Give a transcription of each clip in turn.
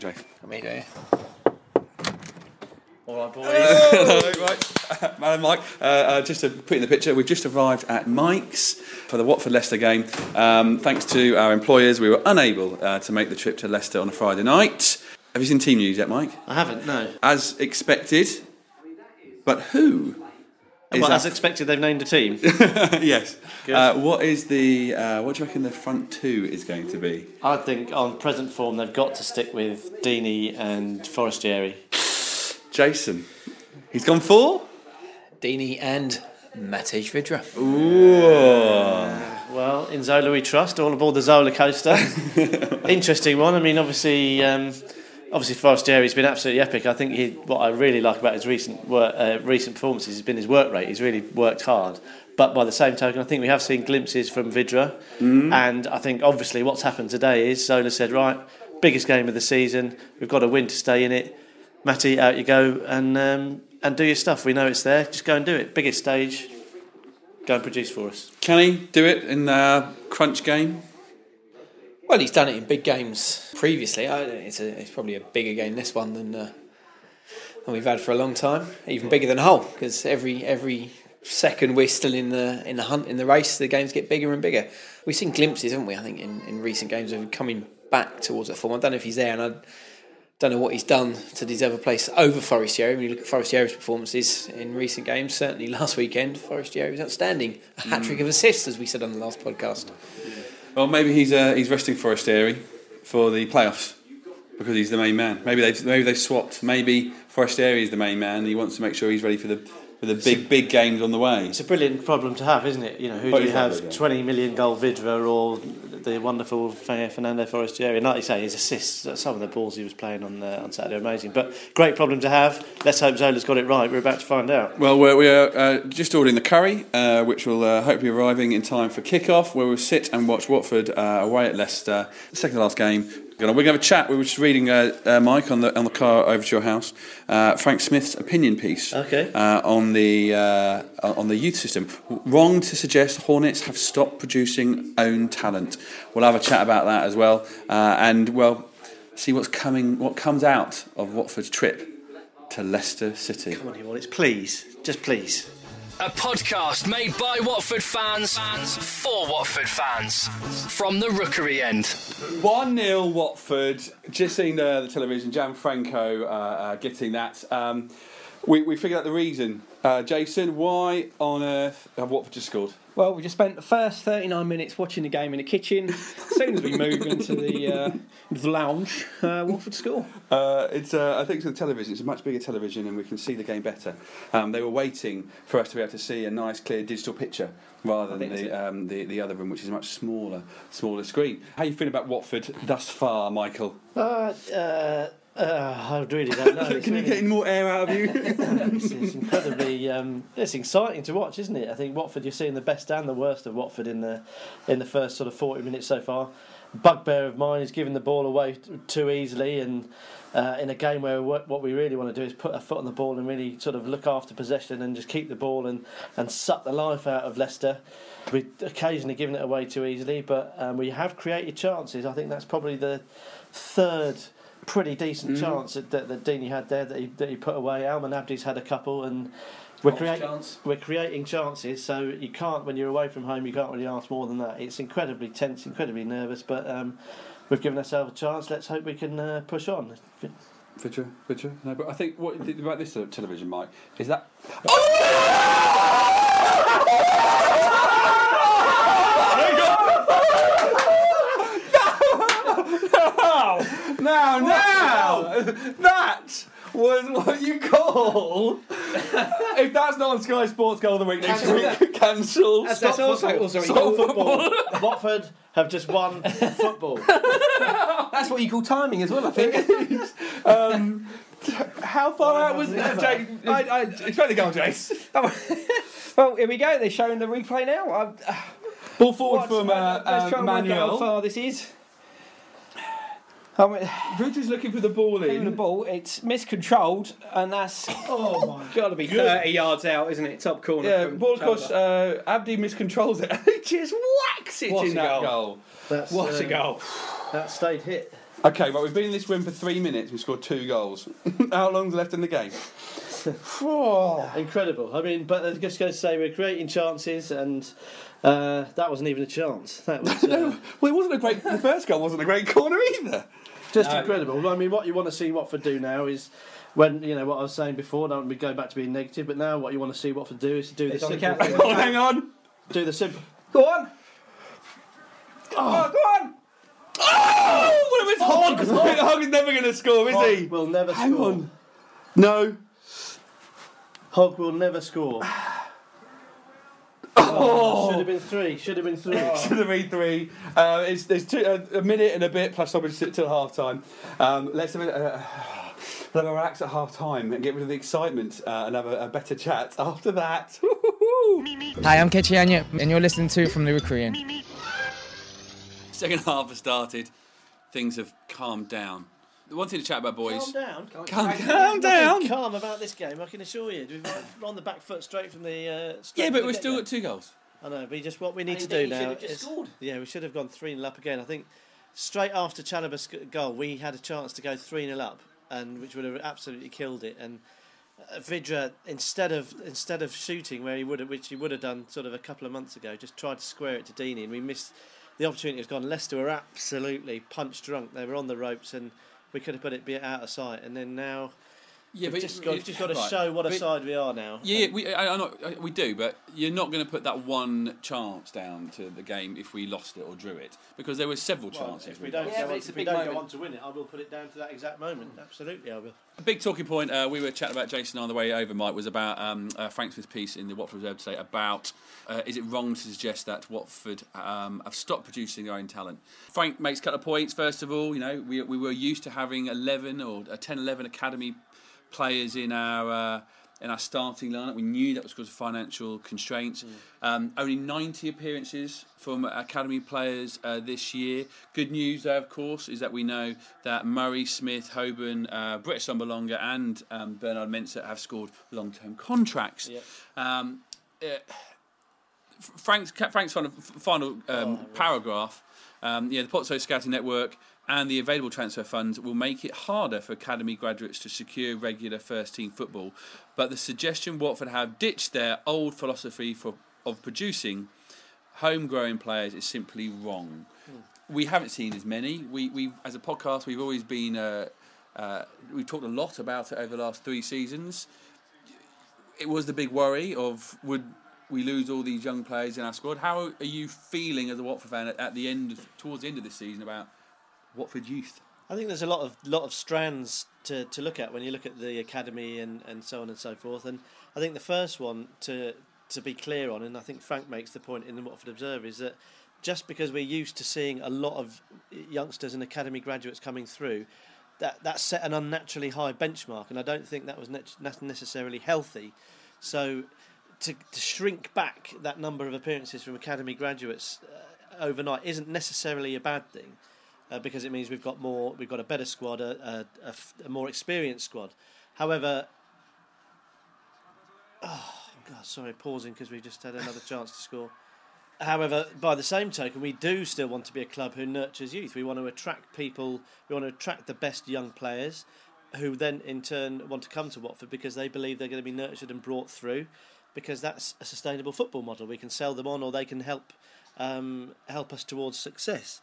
you, not, not Jay. Me. All right, boys. Hello, right. Man, Mike, uh, uh, just to put in the picture, we've just arrived at Mike's for the Watford Leicester game. Um, thanks to our employers, we were unable uh, to make the trip to Leicester on a Friday night. Have you seen team news yet, Mike? I haven't, no. As expected, but who? Is Well, our- as expected, they've named a team. yes. Uh, what is the? Uh, what do you reckon the front two is going to be? I think on present form, they've got to stick with Deeney and Forestieri. Jason. He's gone for. Deeney and Matej Vydra. Ooh. Well, in Zola we trust. All aboard the Zola coaster. Interesting one. I mean, obviously, um, obviously Forestieri's been absolutely epic. I think he, what I really like about his recent work, uh, recent performances has been his work rate. He's really worked hard. But by the same token, I think we have seen glimpses from Vydra, and I think obviously what's happened today is Zola said, right, biggest game of the season. We've got to win to stay in it. Matty, out you go and um, and do your stuff. We know it's there. Just go and do it. Biggest stage. Go and produce for us. Can he do it in the crunch game? Well, he's done it in big games previously. It's, a, it's probably a bigger game this one than uh, than we've had for a long time. Even bigger than Hull because every every second we're still in the in the hunt in the race, the games get bigger and bigger. We've seen glimpses, haven't we? I think in, in recent games of coming back towards a form. I don't know if he's there, and I don't know what he's done to deserve a place over Forestieri. When you look at Forestieri's performances in recent games, certainly last weekend, Forestieri was outstanding. A hat trick of assists, as we said on the last podcast. Well, maybe he's uh, he's resting Forestieri for the playoffs because he's the main man. Maybe they maybe they swapped. Maybe Forestieri is the main man. and He wants to make sure he's ready for the for the big big games on the way. It's a brilliant problem to have, isn't it? You know, who What do you have? yeah? 20 million goal Vydra or the wonderful Fe- Fernando Forestieri? And like you say, his assists, some of the balls he was playing on uh, on Saturday are amazing. But great problem to have. Let's hope Zola's got it right. We're about to find out. Well, we're, we're uh, just ordering the curry, uh, which will uh, hopefully be arriving in time for kick-off, where we'll sit and watch Watford uh, away at Leicester. Second to last game. We're going to have a chat. We were just reading, uh, uh, Mike, on the on the car over to your house, uh, Frank Smith's opinion piece Okay. uh, on the uh, on the youth system. Wrong to suggest Hornets have stopped producing own talent. We'll have a chat about that as well, uh, and well, see what's coming, what comes out of Watford's trip to Leicester City. Come on, you it? Please. Just please. A podcast made by Watford fans, for Watford fans. From the Rookery end. 1 0 Watford. Just seen the, the television, Gianfranco uh, uh, getting that. Um, we, we figured out the reason. Uh, Jason, why on earth have Watford just scored? Well, we just spent the first 39 minutes watching the game in the kitchen. As soon as we move into the, uh, the lounge, uh, Watford score. Uh, it's, uh, I think it's the television. It's a much bigger television, and we can see the game better. Um, they were waiting for us to be able to see a nice, clear digital picture rather than the, um, the the other room, which is a much smaller, smaller screen. How are you feeling about Watford thus far, Michael? Uh, I really don't know. It's Can you really- get any more air out of you? it's, it's incredibly um, it's exciting to watch, isn't it? I think Watford you're seeing the best and the worst of Watford in the in the first sort of 40 minutes so far. Bugbear of mine is giving the ball away t- too easily, and uh, in a game where what what we really want to do is put a foot on the ball and really sort of look after possession and just keep the ball and, and suck the life out of Leicester. We occasionally giving it away too easily, but um, we have created chances. I think that's probably the third pretty decent chance that, that, that Deeney had there that he, that he put away. Almen Abdi's had a couple, and we're, create, chance. we're creating chances. So you can't, when you're away from home, you can't really ask more than that. It's incredibly tense, incredibly nervous, but um, we've given ourselves a chance. Let's hope we can uh, push on. Picture, picture. No, but I think what you think about this television, Mike, is that. Now, now, that was what you call. if that's not on Sky Sports Goal of the Week next week, cancel. That's, that's also, also what you Stop call, football. Watford have just won football. that's what you call timing as well, I think. Um, how far out was that, Jake? I- I- Explain the goal, Jace. well, here we go. They're showing the replay now. I, Ball forward from uh, let's try uh, and work out how far this is. I mean, Ridge looking for the ball Even the ball, it's miscontrolled, and that's oh my! got to be 30 yards out, isn't it? Top corner. Yeah, ball of course. Uh, Abdi miscontrols it. he just whacks it What in a that goal. goal. That's, what uh, a goal! That stayed hit. Okay, right, we've been in this room for three minutes. We've scored two goals. How long's left in the game? Incredible. I mean, but I'm just going to say we're creating chances, and uh, that wasn't even a chance. That was uh, well, it wasn't a great. The first goal wasn't a great corner either. just incredible. I mean, what you want to see Watford do now is. When you know what I was saying before, don't we go back to being negative. But now, what you want to see Watford do is to do the It's the simple. thing. Oh, hang on. Do the simple. Go on. Oh, go on. Oh, what if it's Hogg? Hogg is never going to score, is he? Hogg will never Hang score. on. No. Hogg will never score. Oh. Should have been three. Should have been three. should have been three. Uh, it's, there's two, uh, a minute and a bit plus obviously till half time. Um, let's have a, uh, let a relax at half time and get rid of the excitement uh, and have a, a better chat after that. Hi, I'm Kechi Anya, and you're listening to From the Rookery End. Second half has started. Things have calmed down. The one thing to chat about, boys. Calm down. Calm, calm Nothing down. calm about this game. I can assure you. We're on the back foot straight from the. Uh, straight Yeah, but we've still got two goals. I know, but just what we need And to do you now have just is scored. yeah, we should have gone three 0 up again. I think straight after Chalobah's goal, we had a chance to go three 0 up, and which would have absolutely killed it. And uh, Vydra, instead of instead of shooting where he would have, which he would have done sort of a couple of months ago, just tried to square it to Deeney, and we missed the opportunity. Was gone. Leicester were absolutely punch drunk. They were on the ropes, and we could have put it be out of sight. And then now. Yeah, we've just got, we've just got to right. show what a But- side we are now. Yeah, yeah, we, I, I'm not, I- we do, but you're not going to put that one chance down to the game if we lost it or drew it, because there were several Well, chances. if we don't, Yeah, go on, if we don't go on to win it, I will put it down to that exact moment. Absolutely, I will. A big talking point uh, we were chatting about Jason on the way over, Mike, was about um, uh, Frank Smith's piece in the Watford Observer today about uh, is it wrong to suggest that Watford um, have stopped producing their own talent? Frank makes a couple of points. First of all, you know, we, we were used to having 11 or uh, 10, 11 academy players in our. Uh, in our starting lineup, we knew that was because of financial constraints. Um, only 90 appearances from academy players uh, this year. Good news, though, of course, is that we know that Murray, Smith, Hoban, uh, Britt Assombalonga, and um, Bernard Mensah have scored long-term contracts. Yep. Um, uh, Frank's Frank's final, final um, paragraph. Um, yeah, the Pozzo Scouting Network and the available transfer funds will make it harder for academy graduates to secure regular first team football. But the suggestion Watford have ditched their old philosophy for of producing homegrown players is simply wrong. We haven't seen as many. We we as a podcast we've always been uh, uh, we've talked a lot about it over the last three seasons it was the big worry of would we lose all these young players in our squad. How are you feeling as a Watford fan at, at the end, towards the end of this season, about Watford youth? I think there's a lot of lot of strands to, to look at when you look at the academy and, and so on and so forth. And I think the first one to to be clear on, and I think Frank makes the point in the Watford Observer, is that just because we're used to seeing a lot of youngsters and academy graduates coming through, that that set an unnaturally high benchmark, and I don't think that was ne- necessarily healthy. So to, to shrink back that number of appearances from academy graduates uh, overnight isn't necessarily a bad thing uh, because it means we've got more, we've got a better squad, a, more experienced squad. However, oh God, sorry, pausing because we just had another chance to score. However, by the same token, we do still want to be a club who nurtures youth. We want to attract people. We want to attract the best young players, who then in turn want to come to Watford because they believe they're going to be nurtured and brought through, because that's a sustainable football model. We can sell them on, or they can help um, help us towards success.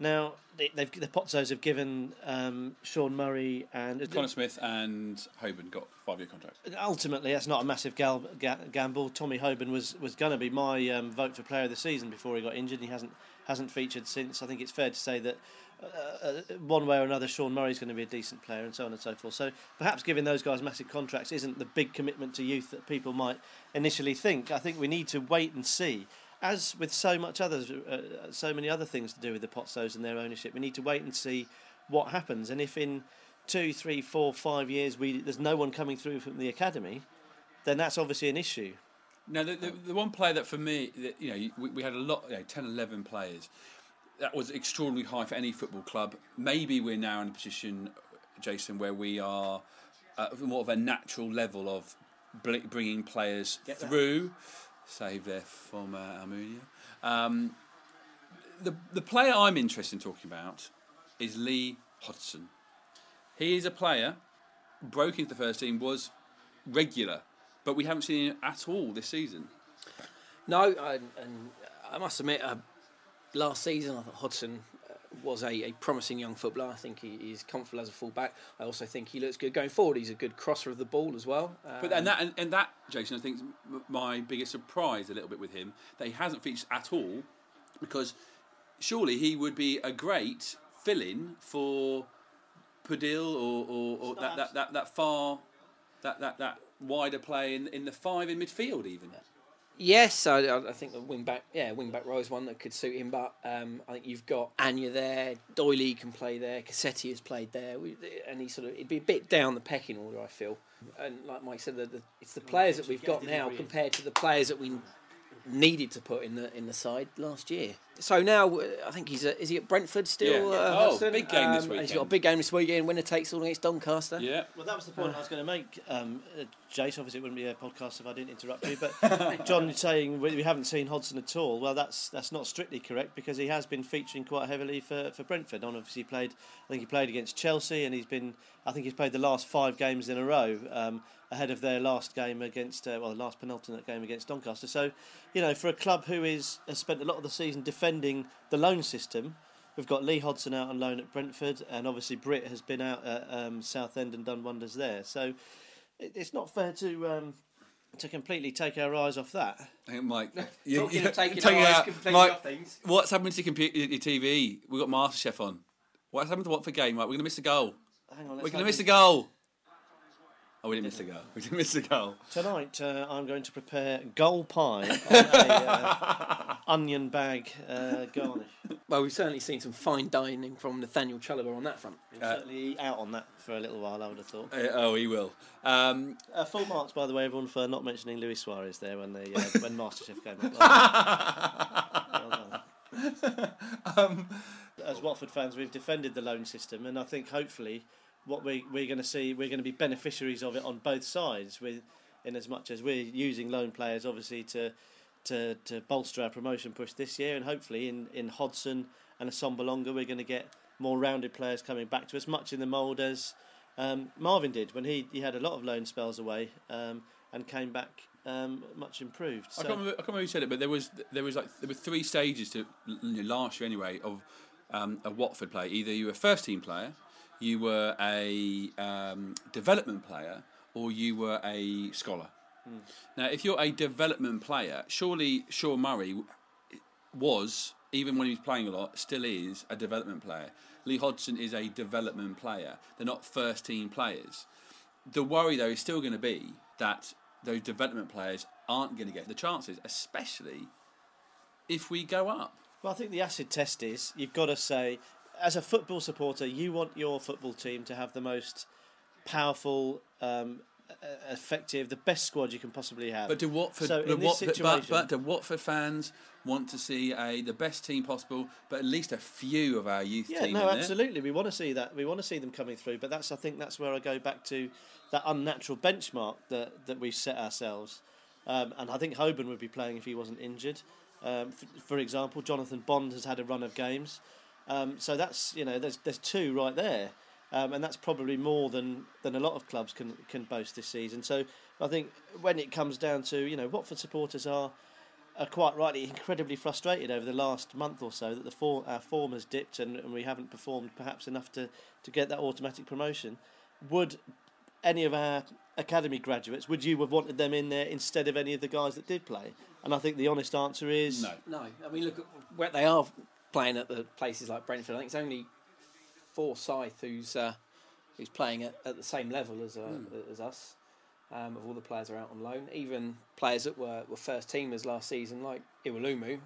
Now, they, they've, the Pozzos have given um, Sean Murray and Connor Smith and Hoban got five-year contracts. ultimately, that's not a massive gal, ga- gamble. Tommy Hoban was, was going to be my um, vote for player of the season before he got injured. And he hasn't hasn't featured since. I think it's fair to say that uh, uh, one way or another, Sean Murray's going to be a decent player, and so on and so forth. So perhaps giving those guys massive contracts isn't the big commitment to youth that people might initially think. I think we need to wait and see. As with so much others, uh, so many other things to do with the Pozzos and their ownership, we need to wait and see what happens. And if in two, three, four, five years we there's no one coming through from the academy, then that's obviously an issue. Now, the, the, the one player that for me, that, you know, we, we had a lot, you know, 10, 11 players. That was extraordinarily high for any football club. Maybe we're now in a position, Jason, where we are at more of a natural level of bringing players through, save their former Almunia. Um, the, the player I'm interested in talking about is Lee Hodson. He is a player, broke into the first team, was regular, but we haven't seen him at all this season. No, I, and I must admit, uh, last season I thought Hodson was a, a promising young footballer. I think he, he's comfortable as a fullback. I also think he looks good going forward. He's a good crosser of the ball as well. Um, But and that and, and that, Jason, I think is my biggest surprise a little bit with him that he hasn't featured at all, because surely he would be a great fill-in for Pudil or, or, or that, that, that, that far that, that, that wider play in, in the five in midfield even. Yes, I, I think the wing back, yeah, wing back row is one that could suit him. But um, I think you've got Anya there, Doyley can play there, Cassetti has played there, and he sort of it'd be a bit down the pecking order. I feel, and like Mike said, the, the, it's the players that we've got now compared to the players that we needed to put in the in the side last year. So now uh, I think he's a, is he at Brentford still? Yeah. Uh, Oh, Hudson? big game this Um, He's got a big game this weekend. Winner takes all against Doncaster. Yeah. Well, that was the point I was going to make, um, uh, Jace. Obviously, it wouldn't be a podcast if I didn't interrupt you. But John saying we we haven't seen Hodson at all. Well, that's that's not strictly correct because he has been featuring quite heavily for, for Brentford. And obviously, played. I think he played against Chelsea, and he's been. I think he's played the last five games in a row um, ahead of their last game against. Uh, well, the last penultimate game against Doncaster. So, you know, for a club who is has spent a lot of the season defending the loan system. We've got Lee Hodson out on loan at Brentford, and obviously Britt has been out at um, Southend and done wonders there. So it, it's not fair to um, to completely take our eyes off that. I think Mike, Talking of taking taking our eyes out- completely Mike, off things. What's happened to your, computer, your TV? We've got MasterChef on. What's happened to Watford game? Right, we're going to miss a goal. Hang on, let's We're going to miss we- a goal. Oh, we didn't miss a goal. We didn't miss a goal. Tonight, uh, I'm going to prepare goal pie on a uh, onion bag uh, garnish. Well, we've certainly seen some fine dining from Nathaniel Chalobah on that front. We'll certainly out on that for a little while, I would have thought. Uh, oh, he will. Um, Uh, full marks, by the way, everyone, for not mentioning Luis Suarez there when the uh, when MasterChef came up. Well done. As Watford fans, we've defended the loan system, and I think hopefully what we, we're going to see, we're going to be beneficiaries of it on both sides. With in as much as we're using loan players, obviously to to, to bolster our promotion push this year, and hopefully in in Hodson and Assombalonga, we're going to get more rounded players coming back to us, much in the mould as um, Marvin did when he, he had a lot of loan spells away um, and came back um, much improved. I, can't remember, I can't remember who said it, but there was there was like there were three stages to last year anyway of um, a Watford player. Either you were a first team player, you were a um, development player, or you were a scholar. Now, if you're a development player, surely Sean Murray was, even when he was playing a lot, still is a development player. Lee Hodson is a development player. They're not first team players. The worry, though, is still going to be that those development players aren't going to get the chances, especially if we go up. well, I think the acid test is you've got to say, as a football supporter, you want your football team to have the most powerful, um, effective, the best squad you can possibly have. But do Watford, So but, Watford but, but do Watford fans want to see a the best team possible, but at least a few of our youth Yeah, team? no, absolutely. We want to see that. We want to see them coming through. But that's, I think, that's where I go back to that unnatural benchmark that that we've set ourselves. Um, and I think Hoban would be playing if he wasn't injured. Um, f- for example, Jonathan Bond has had a run of games. Um, so that's you know, there's there's two right there. Um, and that's probably more than, than a lot of clubs can can boast this season. So I think when it comes down to you know Watford supporters are are quite rightly incredibly frustrated over the last month or so that the form, our form has dipped and, and we haven't performed perhaps enough to, to get that automatic promotion. Would any of our academy graduates, would you have wanted them in there instead of any of the guys that did play? And I think the honest answer is No. No, I mean look at where they are playing at the places like Brentford. I think it's only Forsyth who's uh, who's playing at, at the same level as uh, as us. Um, of all the players are out on loan, even players that were, were first teamers last season, like Iwelumo.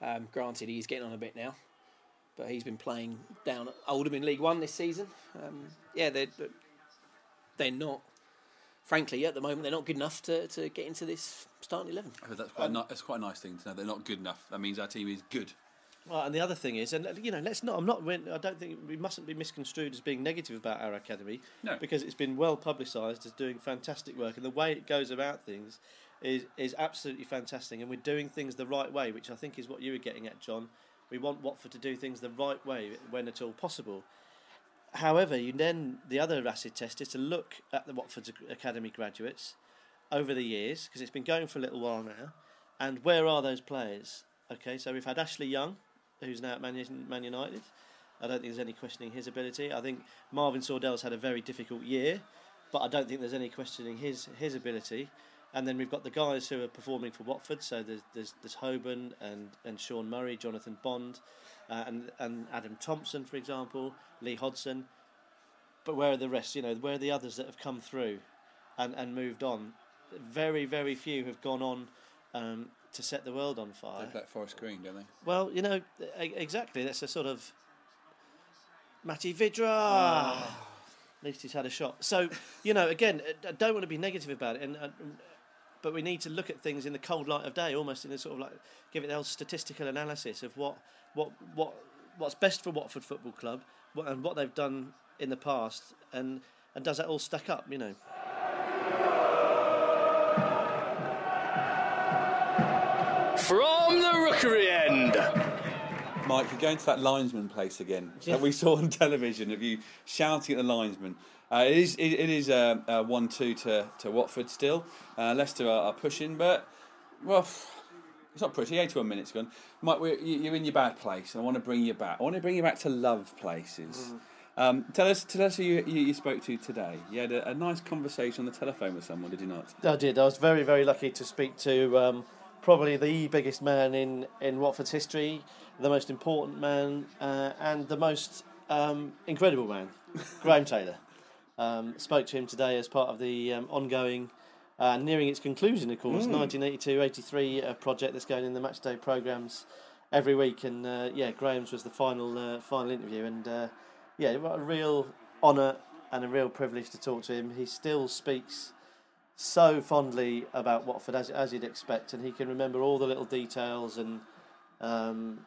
Um, granted, he's getting on a bit now, but he's been playing down at Oldham in League One this season. Um, yeah, they're they're not. Frankly, at the moment, they're not good enough to, to get into this starting eleven. I think that's quite, ni- that's quite a nice thing to know. They're not good enough. That means our team is good. Well, and the other thing is, and you know, let's not. I'm not. I don't think we mustn't be misconstrued as being negative about our academy, No. because it's been well publicised as doing fantastic work, and the way it goes about things is is absolutely fantastic, and we're doing things the right way, which I think is what you were getting at, John. We want Watford to do things the right way when at all possible. however, you then the other acid test is to look at the Watford academy graduates over the years because it's been going for a little while now, and where are those players? Okay, so we've had Ashley Young, who's now at Man, Man United. I don't think there's any questioning his ability. I think Marvin Sordell's had a very difficult year, but I don't think there's any questioning his his ability. And then we've got the guys who are performing for Watford. So there's there's, there's Hoban and, and Sean Murray, Jonathan Bond, uh, and and Adam Thompson, for example, Lee Hodson. But where are the rest? You know, where are the others that have come through, and, and moved on? Very very few have gone on um, to set the world on fire. They Black Forest Green, don't they? Well, you know, exactly. That's a sort of Matty Vydra. Ah. At least he's had a shot. So, you know, again, I don't want to be negative about it, and, and but we need to look at things in the cold light of day, almost in a sort of like give it the statistical analysis of what what what what's best for Watford Football Club and what they've done in the past, and and does that all stack up? You know. From the rookery end. Mike, you're going to that linesman place again that we saw on television of you shouting at the linesman. Uh, it is it, it is uh, uh, one two to to Watford still. Uh, Leicester are, are pushing, but well, it's not pretty. 81 minutes gone. Mike, we're, you- you're in your bad place, I want to bring you back. I want to bring you back to love places. Um, tell us, tell us who you, you, you spoke to today. You had a, a nice conversation on the telephone with someone, did you not? I did. I was very, very lucky to speak to um, probably the biggest man in, in Watford's history, the most important man, uh, and the most um, incredible man, Graham Taylor. Um, spoke to him today as part of the um, ongoing, uh, nearing its conclusion, of course, 1982 83 uh, project that's going in the matchday programmes every week. And uh, yeah, Graham's was the final uh, final interview, and uh, yeah, what a real honour and a real privilege to talk to him. He still speaks so fondly about Watford as as you'd expect, and he can remember all the little details, and um,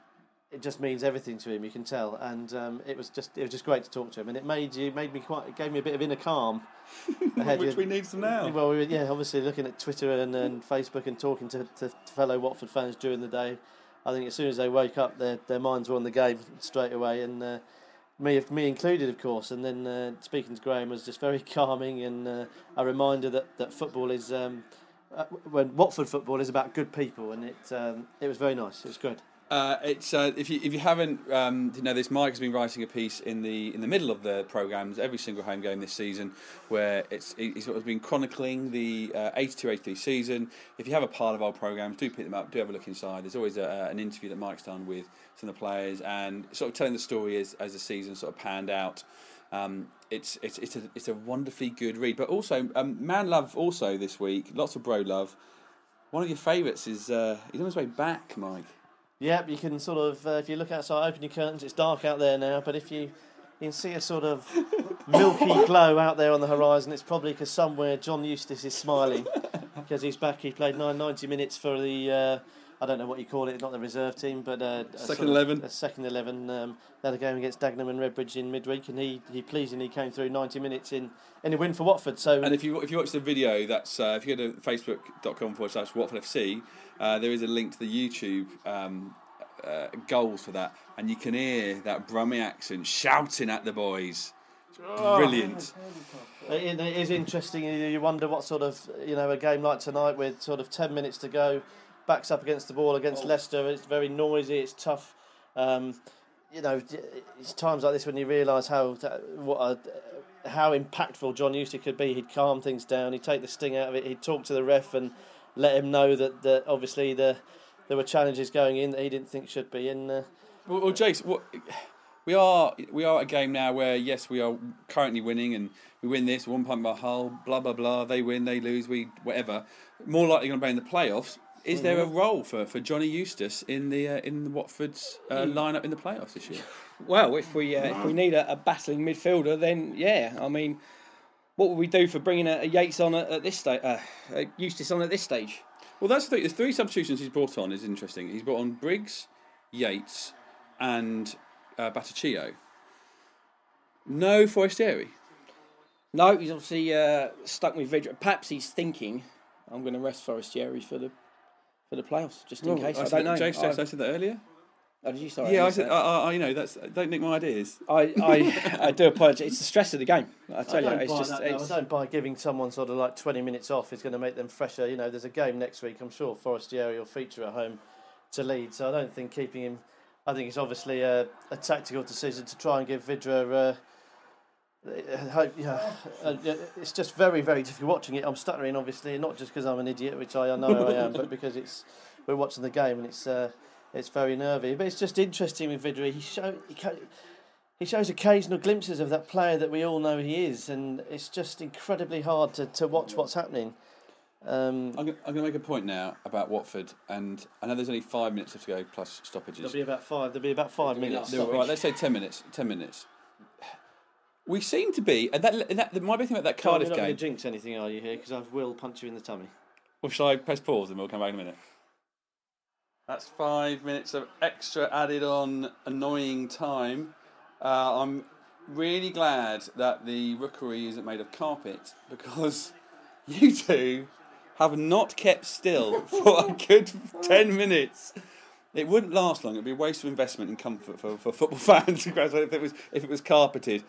it just means everything to him. You can tell, and um, it was just it was just great to talk to him, and it made you made me quite it gave me a bit of inner calm. ahead. Which we need some now. Well, we were, yeah, obviously looking at Twitter and, and Facebook and talking to, to fellow Watford fans during the day. I think as soon as they woke up, their their minds were on the game straight away, and uh, me me included, of course. And then uh, speaking to Graham was just very calming and uh, a reminder that that football is. Um, uh, when Watford football is about good people, and it um, it was very nice. It was good. Uh, it's uh, if you if you haven't um, you know this Mike has been writing a piece in the in the middle of the programs every single home game this season where it's he's been chronicling the uh, 82-83 season. If you have a pile of old programs, do pick them up, do have a look inside. There's always a, an interview that Mike's done with some of the players and sort of telling the story as as the season sort of panned out. Um, it's it's it's a it's a wonderfully good read, but also um, man love also this week. Lots of bro love. One of your favourites is uh, he's on his way back, Mike. Yep, you can sort of, uh, if you look outside, open your curtains, it's dark out there now, but if you, you can see a sort of milky glow out there on the horizon, it's probably because somewhere John Eustace is smiling because he's back. He played nine, 90 minutes for the, uh, I don't know what you call it, not the reserve team, but uh, a Second sort of- 11. A second 11. Um, they had a game against Dagenham and Redbridge in midweek, and he, he pleasingly came through 90 minutes in, in a win for Watford. So And if you if you watch the video, that's uh, if you go to facebook.com forward slash Watford FC, uh, there is a link to the YouTube um, uh, goals for that, and you can hear that Brummie accent shouting at the boys. It's brilliant. It it is interesting. You you wonder what sort of you know a game like tonight with sort of ten minutes to go, backs up against the ball against Leicester. It's very noisy. It's tough. Um, you know, it's times like this when you realise how what a, how impactful John Eustace could be. He'd calm things down. He'd take the sting out of it. He'd talk to the ref and let him know that, that obviously the there were challenges going in that he didn't think should be. in. uh, Well, well Jace, what, we are we are at a game now where yes, we are currently winning, and we win this one point by Hull. Blah blah blah. They win, they lose, we whatever. More likely going to be in the playoffs. Is there a role for, for Johnny Eustace in the uh, in the Watford's uh, lineup in the playoffs this year? Well, if we uh, if we need a, a battling midfielder, then yeah. I mean, what would we do for bringing a, a Yates on at, at this stage? Uh, Eustace on at this stage? Well, that's the, the three substitutions he's brought on is interesting. He's brought on Briggs, Yates, and uh. No Forestieri. No, he's obviously uh, stuck with Vydra. Perhaps he's thinking, I'm going to rest Forestieri for the for the playoffs, just in case. I, said don't know. that- Jace, I- Jace, I said that earlier. Oh, did you? Sorry. yeah, I said. I, I, you know, that's don't nick my ideas. I, I, I do apologise. It's the stress of the game. I tell I you, don't, it's just. that. It's, I don't buy giving someone sort of like 20 minutes off is going to make them fresher. You know, there's a game next week. I'm sure Forestieri will feature at home to lead. So I don't think keeping him. I think it's obviously a, a tactical decision to try and give Vydra. Uh, uh, yeah, uh, it's just very, very difficult watching it. I'm stuttering, obviously, not just because I'm an idiot, which I know I am, but because it's we're watching the game and it's uh, it's very nervy. But it's just interesting with Vidri. He show he, he shows occasional glimpses of that player that we all know he is, and it's just incredibly hard to, to watch what's happening. Um, I'm going, to make a point now about Watford, and I know there's only five minutes left to go plus stoppages. there'll be about five. There'll be about five minutes. Right, let's say ten minutes. Ten minutes. We seem to be, and that, and that the, my big thing about that Carl, Cardiff you're not going game. to jinx anything, are you here? Because I will punch you in the tummy. Or shall I press pause and we'll come back in a minute? That's five minutes of extra added on annoying time. Uh, I'm really glad that the rookery isn't made of carpet because you two have not kept still for a good 10 minutes. It wouldn't last long. It'd be a waste of investment and comfort for, for football fans if it was if it was carpeted.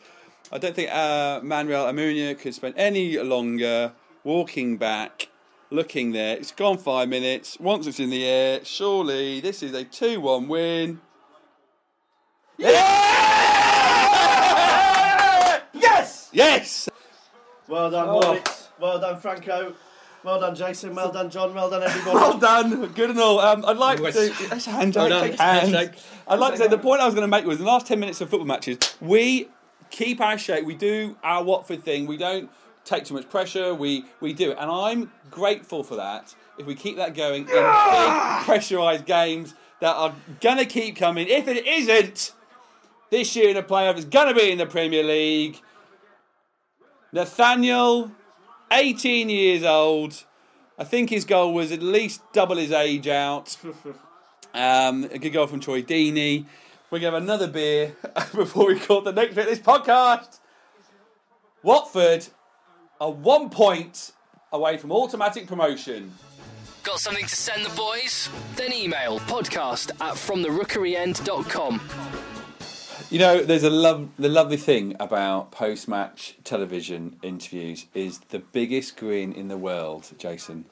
I don't think uh, Manuel Almunia could spend any longer walking back, looking there. It's gone five minutes. Once it's in the air, surely this is a two-one win. Yeah! Yes! Yes! Well done, Oh. Hornets. Well done, Franco. Well done, Jason. Well done, John. Well done, everybody. Well done, good and all. Um, I'd like Yes. to. That's a handshake. Well done. Handshake. I'd like to say the point I was going to make was in the last ten minutes of football matches, we keep our shape. We do our Watford thing. We don't take too much pressure. We we do it, and I'm grateful for that. If we keep that going in big pressurised games that are gonna keep coming. If it isn't this year in the playoff, it's gonna be in the Premier League. Nathaniel, 18 years old. I think his goal was at least double his age out. Um, a good goal from Troy Deeney. We're going to have another beer before we call the next bit of this podcast. Watford are one point away from automatic promotion. Got something to send the boys? Then email podcast at fromtherookeryend.com. You know, there's a love. The lovely thing about post-match television interviews is the biggest grin in the world, Jason,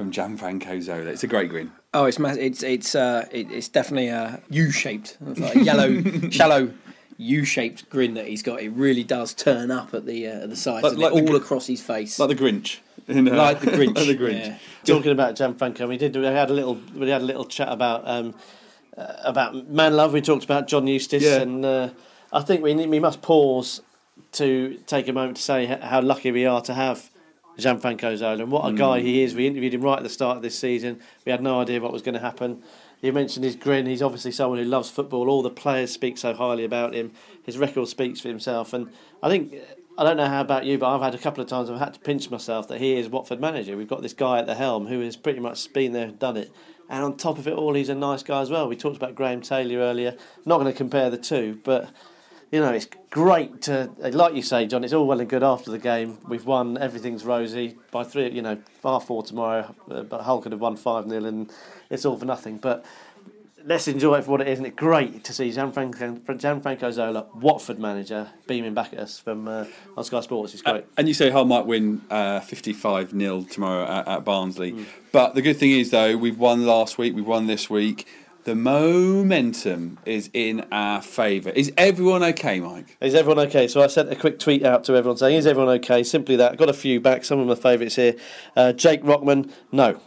from Gianfranco Zola. It's a great grin. Oh, it's mass- it's it's uh, it, it's definitely a U-shaped, it's like a yellow, shallow U-shaped grin that he's got. It really does turn up at the uh, at the sides, Like- and like all the gr- across his face, Like the Grinch. In, uh, like the Grinch. like the Grinch. Yeah. Talking about Gianfranco, we did. We had a little. We had a little chat about um, uh, about man love. We talked about John Eustace, Yeah. and uh, I think we need, we must pause to take a moment to say how lucky we are to have Gianfranco Zola and what a guy he is. We interviewed him right at the start of this season. We had no idea what was going to happen. You mentioned his grin. He's obviously someone who loves football. All the players speak so highly about him. His record speaks for himself. And I think I don't know how about you, but I've had a couple of times I've had to pinch myself that he is Watford manager. We've got this guy at the helm who has pretty much been there and done it. And on top of it all, he's a nice guy as well. We talked about Graham Taylor earlier. Not going to compare the two, but you know, it's great to, like you say, John. It's all well and good after the game. We've won. Everything's rosy. By three, you know, far four tomorrow. uh, But Hull could have won five 0 and it's all for nothing. But let's enjoy it for what it is, isn't it's great to see Gianfranco, Gianfranco Zola, Watford manager, beaming back at us from uh, on Sky Sports. It's great. And you say Hull might win uh, 55 0 tomorrow at, at Barnsley. But the good thing is, though, we've won last week, we've won this week. The momentum is in our favour. Is everyone okay, Mike? Is everyone okay? So I sent a quick tweet out to everyone saying, "Is everyone okay?" Simply that. Got a few back. Some of my favourites here. Uh, Jake Rockman, no.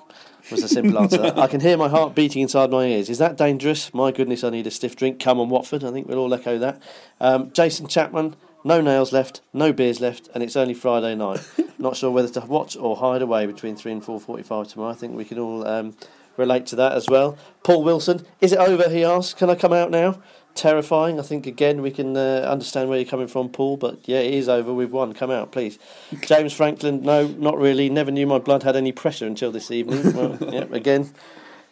Was the simple answer. I can hear my heart beating inside my ears. Is that dangerous? My goodness, I need a stiff drink. Come on, Watford. I think we'll all echo that. Um, Jason Chapman, no nails left, no beers left, and it's only Friday night. Not sure whether to watch or hide away between three and four forty-five tomorrow. I think we can all um, relate to that as well. Paul Wilson, is it over? He asks. Can I come out now? Terrifying. I think again we can uh, understand where you're coming from, Paul. But yeah, it is over. We've won. Come out, please. James Franklin, no, not really. Never knew my blood had any pressure until this evening. Well, yeah, again.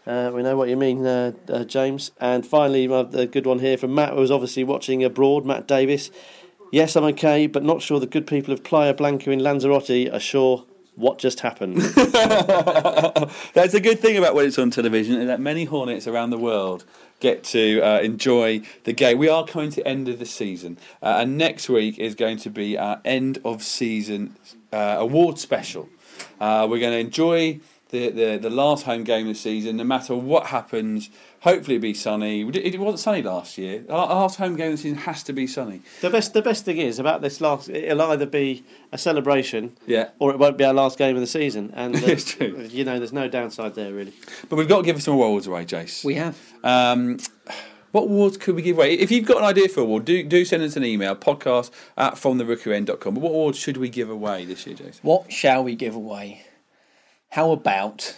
Uh, we know what you mean, uh, uh, James. And finally, a good one here from Matt, who was obviously watching abroad. Matt Davis. Yes, I'm okay, but not sure the good people of Playa Blanca in Lanzarote are sure what just happened. That's a good thing about when it's on television, is that many Hornets around the world get to uh, enjoy the game. We are coming to end of the season, uh, and next week is going to be our end of season uh, award special. Uh, we're going to enjoy the, the, the last home game of the season, no matter what happens. Hopefully, it'll be sunny. It wasn't sunny last year. Our last home game of the season has to be sunny. The best, the best thing is about this last. It'll either be a celebration, Yeah. or it won't be our last game of the season. And uh, It's true. You know, there's no downside there really. But we've got to give some awards away, Jace. We have. Um, what awards could we give away? If you've got an idea for an award, do, do send us an email, podcast at fromtherookeryend.com. But what awards should we give away this year, Jason? What shall we give away? How about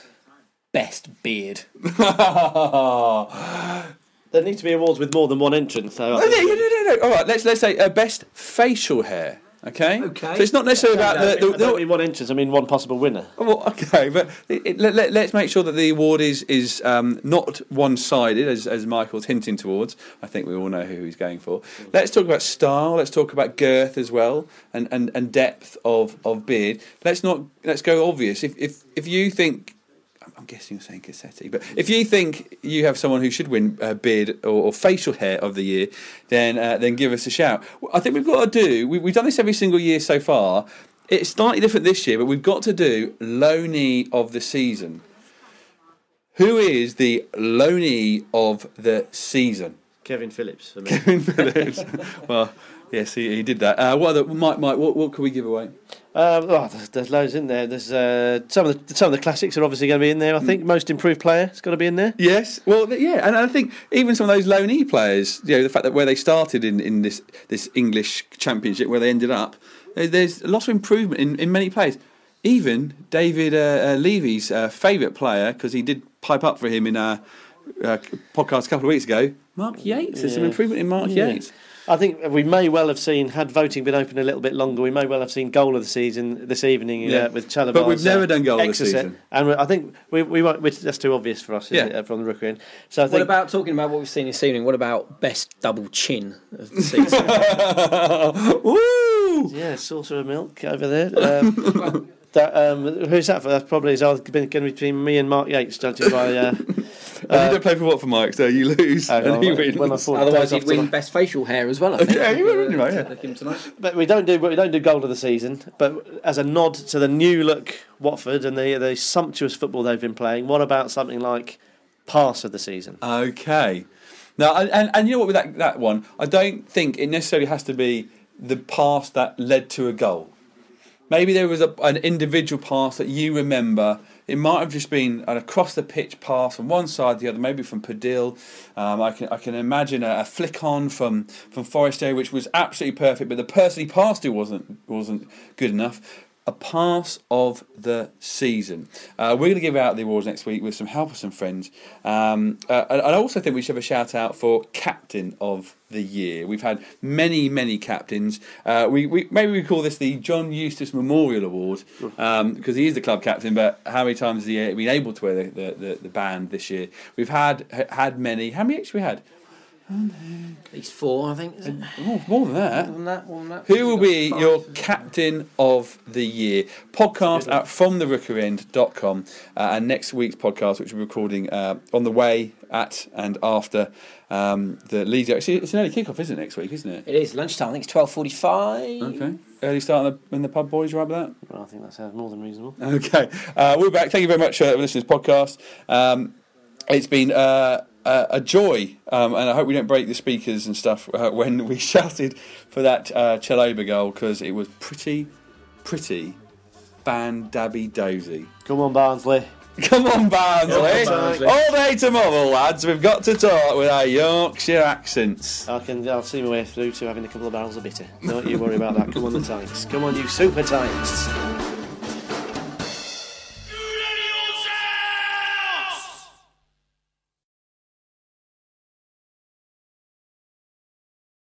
best beard? There needs to be awards with more than one entrance. So No, no, no, no, no. All right, let's let's say uh, best facial hair. Okay. Okay. So it's not necessarily about I the. the, don't the mean one entrance. I mean one possible winner. well, okay, but it, it, let, let, let's make sure that the award is is um, not one sided, as, as Michael's hinting towards. I think we all know who he's going for. Let's talk about style. Let's talk about girth as well, and, and, and depth of, of beard. Let's not let's go obvious. If if if you think. I'm guessing you're saying Cassetti, but if you think you have someone who should win uh, beard or, or facial hair of the year, then uh, then give us a shout. I think we've got to do. We, we've done this every single year so far. It's slightly different this year, but we've got to do Loney of the season. Who is the Loney of the season? Kevin Phillips. For me. Kevin Phillips. well, yes, he, he did that. Uh, what other, Mike? Mike, what, what could we give away? Um, oh, there's, there's loads in there. There's uh, some of the some of the classics are obviously going to be in there. I think most improved player has got to be in there. Yes, well, yeah, and I think even some of those loanee players, you know, the fact that where they started in, in this this English Championship, where they ended up, there's a lot of improvement in, in many players. Even David uh, uh, Levy's uh, favourite player, because he did pipe up for him in our uh, podcast a couple of weeks ago, Mark Yates. There's some improvement in Mark Yeah. Yates. I think we may well have seen, had voting been open a little bit longer, we may well have seen goal of the season this evening Yeah. uh, with Chalobah's. But we've never uh, done goal of the season. and I think we we won't. we that's too obvious for us, Yeah. it, uh, from the rookery end. So I What about talking about what we've seen this evening? What about best double chin of the season? Woo! yeah, saucer of milk over there. Um, that, um, who's that for? That probably is going to be between me and Mark Yates, judging by. Uh, And you uh, don't play for what for Mike, so you lose hang and on, he when- wins. when I thought Otherwise, days he'd win tonight. best facial hair as well. I think. Yeah, he would, you know, yeah. Tonight. But we don't do we don't do goal of the season. But as a nod to the new look Watford and the the sumptuous football they've been playing, what about something like pass of the season? Okay. Now, and, and, and you know what, with that, that one, I don't think it necessarily has to be the pass that led to a goal. Maybe there was a, an individual pass that you remember. It might have just been an across the pitch pass from one side to the other, maybe from Pudil. Um, I can I can imagine a, a flick on from from Forestier, which was absolutely perfect, but the person he passed to wasn't wasn't good enough. A pass of the season. Uh, we're going to give out the awards next week with some help of some friends. Um, uh, and I also think we should have a shout out for captain of the year. We've had many, many captains. Uh, we, we maybe we call this the John Eustace Memorial Award um, because he is the club captain. But how many times has he been able to wear the, the, the, the band this year? We've had had many. How many actually we had? At least four, I think. Is it? Oh, more than that. More than that, more than that. Who will be Five. your captain of the year? Podcast at fromtherookeryend.com. Uh, and next week's podcast, which we're recording uh, on the way at and after um, the Leeds. Actually, it's an early kickoff, isn't it, next week, isn't it? It is lunchtime. I think it's twelve forty-five. Okay. Early start in the, when the pub boys, you right with that? Well, I think that sounds more than reasonable. Okay, uh, we're back. Thank you very much uh, for listening to this podcast. Um, it's been uh, a, a joy, um, and I hope we don't break the speakers and stuff uh, when we shouted for that uh, Chalobah goal because it was pretty, pretty ban dabby dozy. Come on, Barnsley. Come on, Barnsley! Come on, Barnsley. All day tomorrow, lads. We've got to talk with our Yorkshire accents. I can. I'll see my way through to having a couple of barrels of bitter. Don't you worry about that. Come on, the Tykes. Come on, you super Tykes.